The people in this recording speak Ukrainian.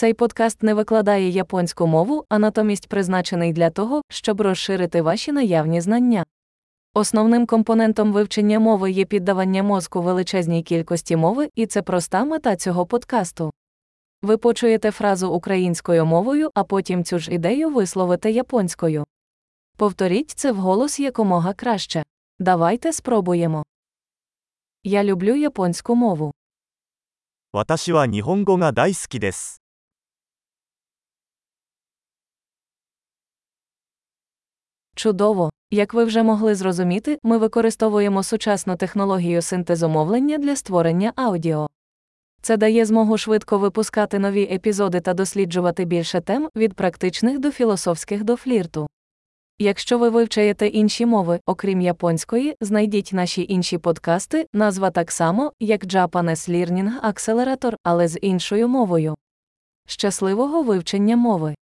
Цей подкаст не викладає японську мову, а натомість призначений для того, щоб розширити ваші наявні знання. Основним компонентом вивчення мови є піддавання мозку величезній кількості мови, і це проста мета цього подкасту. Ви почуєте фразу українською мовою, а потім цю ж ідею висловите японською. Повторіть це вголос якомога краще. Давайте спробуємо. Я люблю японську мову. 私は日本語が大好きです。 Чудово! Як ви вже могли зрозуміти, ми використовуємо сучасну технологію синтезу мовлення для створення аудіо. Це дає змогу швидко випускати нові епізоди та досліджувати більше тем від практичних до філософських до флірту. Якщо ви вивчаєте інші мови, окрім японської, знайдіть наші інші подкасти, назва так само, як Japanese Learning Accelerator, але з іншою мовою. Щасливого вивчення мови!